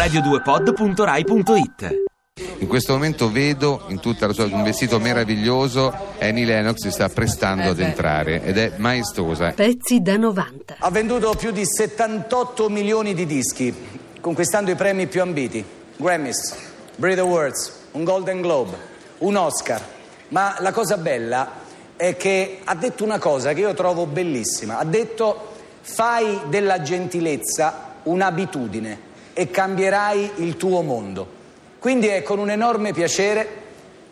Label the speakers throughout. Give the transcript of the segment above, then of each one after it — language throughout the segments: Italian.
Speaker 1: radio2pod.rai.it
Speaker 2: In questo momento vedo in tutta la sua un vestito meraviglioso Annie Lennox si sta prestando ad entrare ed è maestosa.
Speaker 3: Pezzi da 90.
Speaker 4: Ha venduto più di 78 milioni di dischi, conquistando i premi più ambiti: Grammys, Brit Awards, un Golden Globe, un Oscar. Ma la cosa bella è che ha detto una cosa che io trovo bellissima. Ha detto fai della gentilezza un'abitudine e cambierai il tuo mondo. Quindi è con un enorme piacere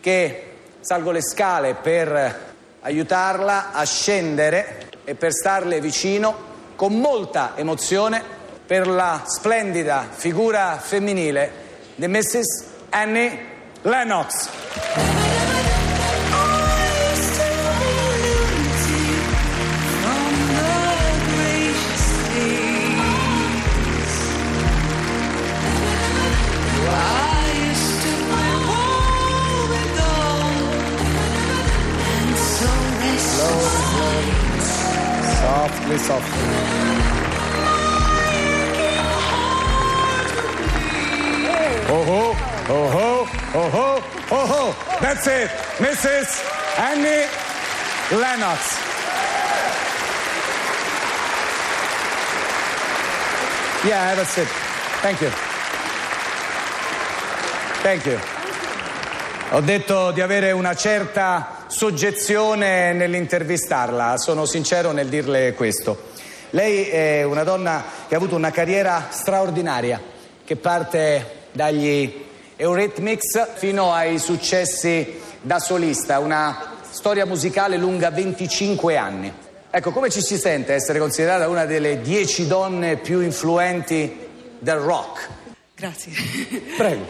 Speaker 4: che salgo le scale per aiutarla a scendere e per starle vicino con molta emozione per la splendida figura femminile di Mrs. Annie Lennox. Oh ho, oh ho, oh ho, oh ho. That's it, Mrs. Annie Lennox. Yeah, that's it. Thank you. Thank you. Ho detto di avere una certa soggezione nell'intervistarla, sono sincero nel dirle questo. Lei è una donna che ha avuto una carriera straordinaria, che parte dagli Eurythmics fino ai successi da solista, una storia musicale lunga 25 anni. Ecco, come ci si sente essere considerata una delle dieci donne più influenti del rock?
Speaker 5: Grazie.
Speaker 4: Prego.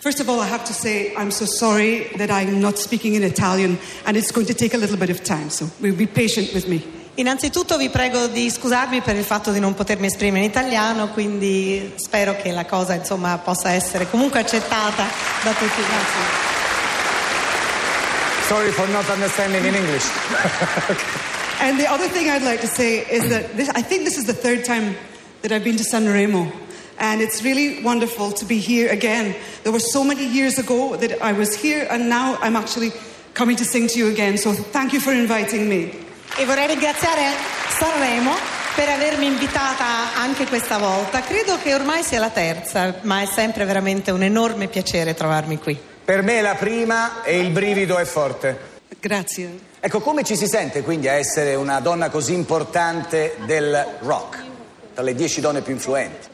Speaker 5: First of all, I have to say I'm so sorry that I'm not speaking in Italian and it's going to take a little bit of time, so we'll be patient with me.
Speaker 6: Innanzitutto vi prego di scusarmi per il fatto di non potermi esprimere in italiano, quindi spero che la cosa insomma, possa essere comunque accettata da tutti. Grazie.
Speaker 4: Sorry for not understanding in English.
Speaker 5: And the other thing I'd like to say is that this, I think this is the third time that I've been to Sanremo. And it's really wonderful to be here again. There were so many years ago that I was here, and now I'm actually coming to sing to you again. So thank you for inviting me.
Speaker 6: E vorrei ringraziare Sanremo per avermi invitata anche questa volta. Credo che ormai sia la terza, ma è sempre veramente un enorme piacere trovarmi qui.
Speaker 4: Per me è la prima e il brivido è forte.
Speaker 5: Grazie.
Speaker 4: Ecco, come ci si sente quindi a essere una donna così importante del rock, tra le dieci donne più influenti?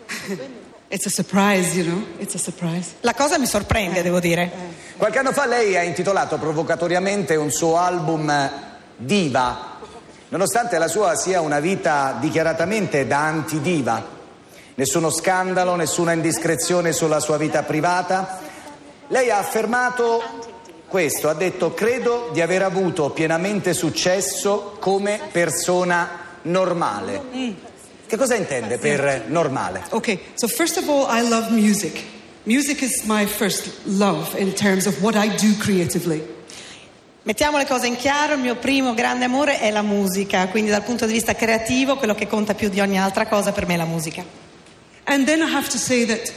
Speaker 5: It's a surprise, you know? It's a surprise.
Speaker 6: La cosa mi sorprende, devo dire.
Speaker 4: Qualche anno fa lei ha intitolato provocatoriamente un suo album Diva, nonostante la sua sia una vita dichiaratamente da antidiva. Nessuno scandalo, nessuna indiscrezione sulla sua vita privata. Lei ha affermato questo, ha detto credo di aver avuto pienamente successo come persona normale. Che cosa intende per normale?
Speaker 5: Okay, so first of all, I love music. Music is my first love in terms of what I do creatively.
Speaker 6: Mettiamo le cose in chiaro, il mio primo grande amore è la musica, quindi dal punto di vista creativo quello che conta più di ogni altra cosa per me è la musica.
Speaker 5: And then I have to say that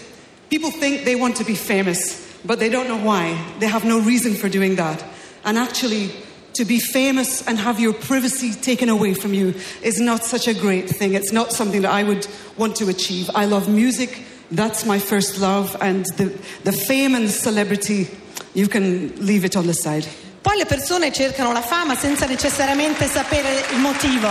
Speaker 5: people think they want to be famous, but they don't know why. They have no reason for doing that. And actually, to be famous and have your privacy taken away from you is not such a great thing. It's not something that I would want to achieve. I love music, that's my first love, and the, the fame and celebrity, you can leave it on the side.
Speaker 6: Poi le persone cercano la fama senza necessariamente sapere il motivo.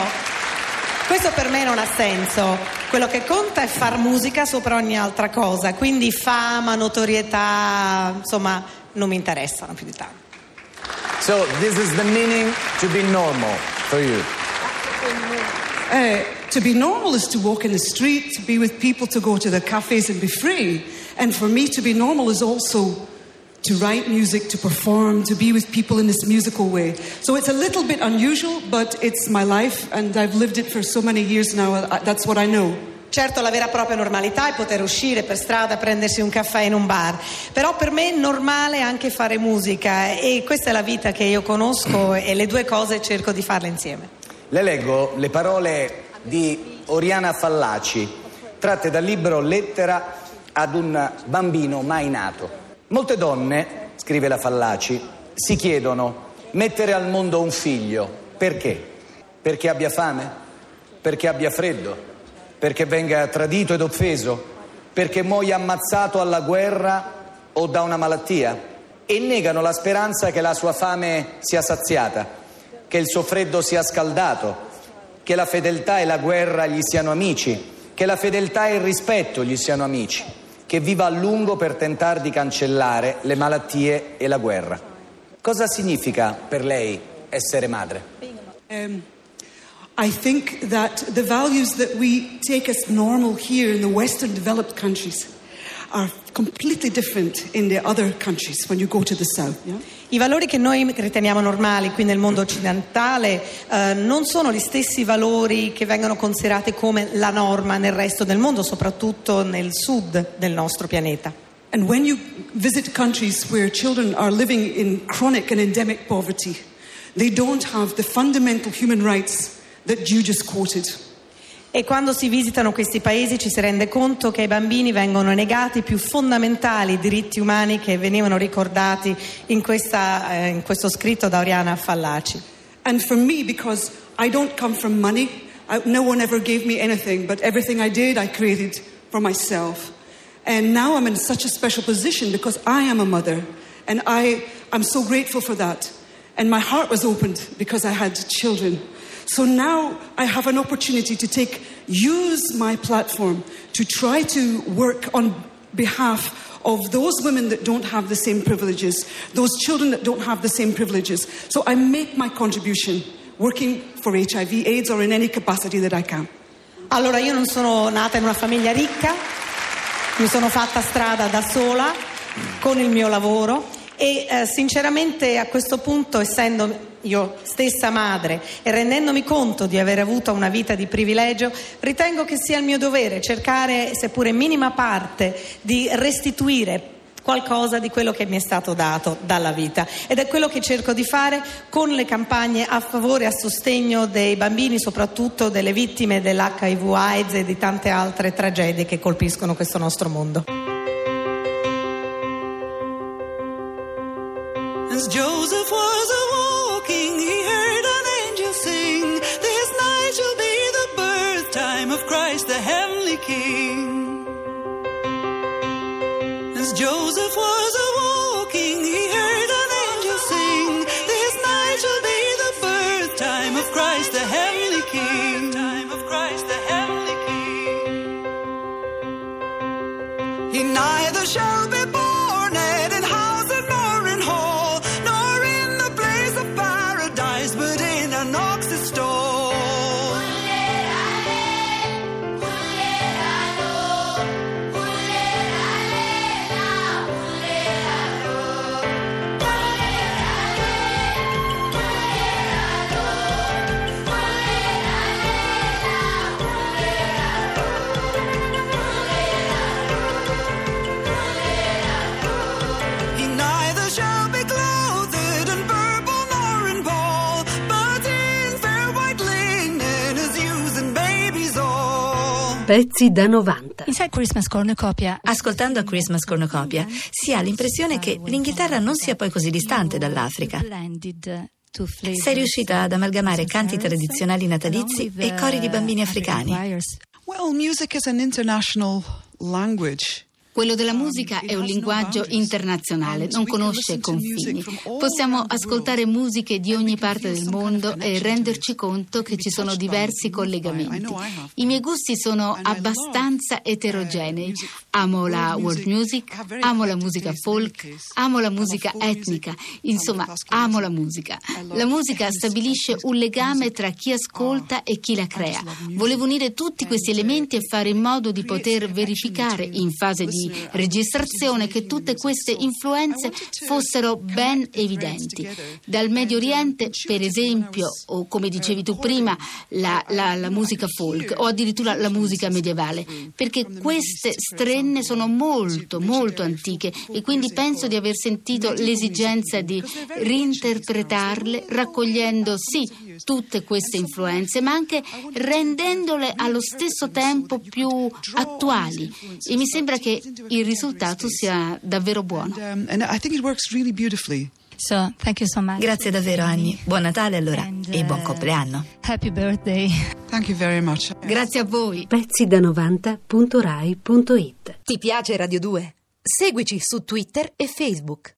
Speaker 6: Questo per me non ha senso. Quello che conta è far musica sopra ogni altra cosa, quindi fama, notorietà, insomma, non mi interessano più di tanto.
Speaker 4: So this is the meaning to be normal for you.
Speaker 5: Uh, to be normal is to walk in the street, to be with people, to go to the cafes and be free. And for me to be normal is also to write music, to perform, to be with people in this musical way. So it's a little bit unusual, but it's my life and I've lived it for so many years now. I- That's what I know.
Speaker 6: Certo, la vera e propria normalità è poter uscire per strada, prendersi un caffè in un bar, però per me è normale anche fare musica e questa è la vita che io conosco e le due cose cerco di farle insieme.
Speaker 4: Le leggo le parole di Oriana Fallaci, tratte dal libro Lettera ad un bambino mai nato. Molte donne, scrive la Fallaci, si chiedono mettere al mondo un figlio. Perché? Perché abbia fame? Perché abbia freddo? Perché venga tradito ed offeso? Perché muoia ammazzato alla guerra o da una malattia? E negano la speranza che la sua fame sia saziata, che il suo freddo sia scaldato, che la fedeltà e la guerra gli siano amici, che la fedeltà e il rispetto gli siano amici, che viva a lungo per tentare di cancellare le malattie e la guerra. Cosa significa per lei essere madre?
Speaker 5: Um, I think that the values that we take as normal here in the Western developed countries are completely different in the other countries when you go to the South. Yeah?
Speaker 6: I valori che noi riteniamo normali qui nel mondo occidentale eh, non sono gli stessi valori che vengono considerati come la norma nel resto del mondo, soprattutto nel sud del nostro pianeta.
Speaker 5: And when you visit countries where children are living in chronic and endemic poverty, they don't have the fundamental human rights that you just quoted.
Speaker 6: E quando si visitano questi paesi ci si rende conto che ai bambini vengono negati i più fondamentali diritti umani che venivano ricordati in, questa, eh, in questo scritto da Oriana Fallaci.
Speaker 5: And for me, because I don't come from money, I, no one ever gave me anything, but everything I did, I created for myself. And now I'm in such a special position because I am a mother, and I, I'm so grateful for that. And my heart was opened because I had children. So now I have an opportunity to take, use my platform to try to work on behalf of those women that don't have the same privileges, those children that don't have the same privileges. So I make my contribution working for HIV, AIDS, or in any capacity that I can.
Speaker 6: Allora io non sono nata in una famiglia ricca, mi sono fatta strada da sola con il mio lavoro e eh, sinceramente a questo punto essendo io stessa madre e rendendomi conto di aver avuto una vita di privilegio, ritengo che sia il mio dovere cercare, seppure in minima parte, di restituire qualcosa di quello che mi è stato dato dalla vita ed è quello che cerco di fare con le campagne a favore e a sostegno dei bambini, soprattutto delle vittime dell'HIV AIDS e di tante altre tragedie che colpiscono questo nostro mondo.
Speaker 1: King. As Joseph was a walking, he heard an angel sing. This night shall be the birth time of Christ, the heavenly King. Time of Christ, the heavenly King. He neither shall be
Speaker 3: Pezzi da 90.
Speaker 7: Inside Christmas Cornucopia.
Speaker 8: Ascoltando a Christmas Cornucopia si ha l'impressione che l'Inghilterra non sia poi così distante dall'Africa. Sei riuscita ad amalgamare canti tradizionali natalizi e cori di bambini africani.
Speaker 1: Well, music is an international language.
Speaker 9: Quello della musica è un linguaggio internazionale, non conosce confini. Possiamo ascoltare musiche di ogni parte del mondo e renderci conto che ci sono diversi collegamenti. I miei gusti sono abbastanza eterogenei. Amo la world music, amo la musica folk, amo la musica etnica, insomma, amo la musica. La musica stabilisce un legame tra chi ascolta e chi la crea. Volevo unire tutti questi elementi e fare in modo di poter verificare in fase di di registrazione, che tutte queste influenze fossero ben evidenti. Dal Medio Oriente, per esempio, o come dicevi tu prima, la, la, la musica folk o addirittura la musica medievale, perché queste strenne sono molto, molto antiche e quindi penso di aver sentito l'esigenza di reinterpretarle raccogliendo sì tutte queste influenze, ma anche rendendole allo stesso tempo più attuali e mi sembra che il risultato sia davvero buono.
Speaker 8: So, thank you so much. Grazie davvero Anni. Buon Natale allora And, e buon compleanno.
Speaker 5: Happy birthday. Thank you very much.
Speaker 9: Grazie a voi.
Speaker 3: Pezzi da 90.rai.it
Speaker 7: Ti piace Radio 2? Seguici su Twitter e Facebook.